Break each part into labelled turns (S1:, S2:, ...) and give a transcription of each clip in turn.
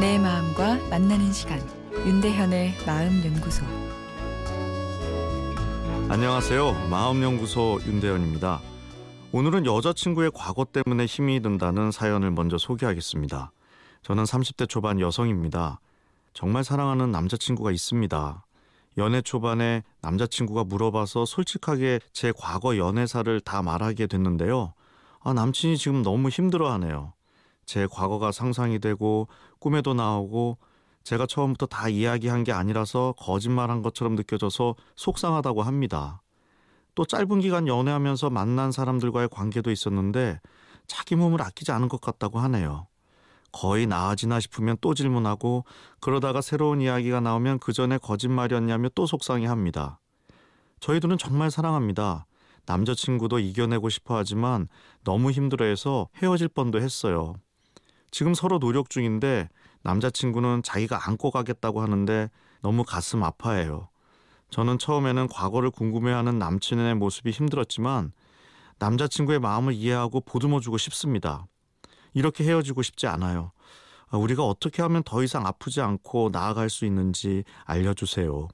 S1: 사람과 만나는 시간 윤대현의 마음 연구소
S2: 안녕하세요. 마음 연구소 윤대현입니다. 오늘은 여자친구의 과거 때문에 힘이 든다는 사연을 먼저 소개하겠습니다. 저는 30대 초반 여성입니다. 정말 사랑하는 남자친구가 있습니다. 연애 초반에 남자친구가 물어봐서 솔직하게 제 과거 연애사를 다 말하게 됐는데요. 아, 남친이 지금 너무 힘들어 하네요. 제 과거가 상상이 되고 꿈에도 나오고 제가 처음부터 다 이야기한 게 아니라서 거짓말한 것처럼 느껴져서 속상하다고 합니다. 또 짧은 기간 연애하면서 만난 사람들과의 관계도 있었는데 자기 몸을 아끼지 않은 것 같다고 하네요. 거의 나아지나 싶으면 또 질문하고 그러다가 새로운 이야기가 나오면 그 전에 거짓말이었냐며 또 속상해 합니다. 저희들은 정말 사랑합니다. 남자친구도 이겨내고 싶어 하지만 너무 힘들어해서 헤어질 뻔도 했어요. 지금 서로 노력 중인데 남자친구는 자기가 안고 가겠다고 하는데 너무 가슴 아파해요. 저는 처음에는 과거를 궁금해하는 남친의 모습이 힘들었지만 남자친구의 마음을 이해하고 보듬어주고 싶습니다. 이렇게 헤어지고 싶지 않아요. 아, 우리가 어떻게 하면 더 이상 아프지 않고 나아갈 수 있는지 알려주세요.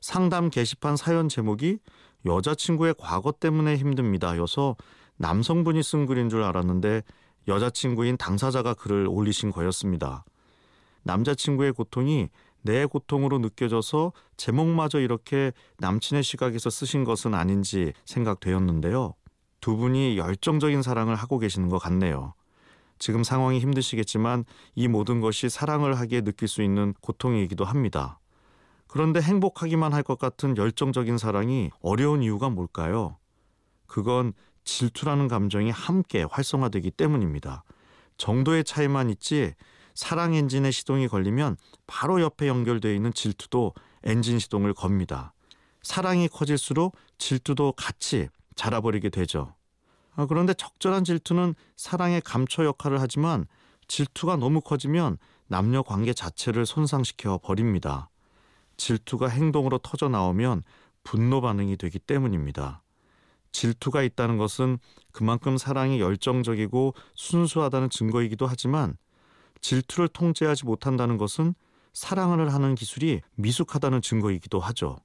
S2: 상담 게시판 사연 제목이 여자친구의 과거 때문에 힘듭니다. 여서 남성분이 쓴 글인 줄 알았는데 여자친구인 당사자가 글을 올리신 거였습니다. 남자친구의 고통이 내 고통으로 느껴져서 제목마저 이렇게 남친의 시각에서 쓰신 것은 아닌지 생각되었는데요. 두 분이 열정적인 사랑을 하고 계시는 것 같네요. 지금 상황이 힘드시겠지만 이 모든 것이 사랑을 하기에 느낄 수 있는 고통이기도 합니다. 그런데 행복하기만 할 것 같은 열정적인 사랑이 어려운 이유가 뭘까요? 그건 질투라는 감정이 함께 활성화되기 때문입니다. 정도의 차이만 있지 사랑 엔진의 시동이 걸리면 바로 옆에 연결되어 있는 질투도 엔진 시동을 겁니다. 사랑이 커질수록 질투도 같이 자라버리게 되죠. 아, 그런데 적절한 질투는 사랑의 감초 역할을 하지만 질투가 너무 커지면 남녀 관계 자체를 손상시켜 버립니다. 질투가 행동으로 터져 나오면 분노 반응이 되기 때문입니다. 질투가 있다는 것은 그만큼 사랑이 열정적이고 순수하다는 증거이기도 하지만 질투를 통제하지 못한다는 것은 사랑을 하는 기술이 미숙하다는 증거이기도 하죠.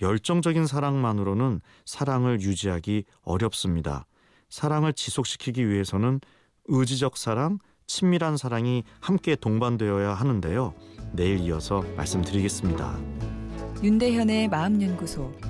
S2: 열정적인 사랑만으로는 사랑을 유지하기 어렵습니다. 사랑을 지속시키기 위해서는 의지적 사랑, 친밀한 사랑이 함께 동반되어야 하는데요. 내일 이어서 말씀드리겠습니다.
S1: 윤대현의 마음연구소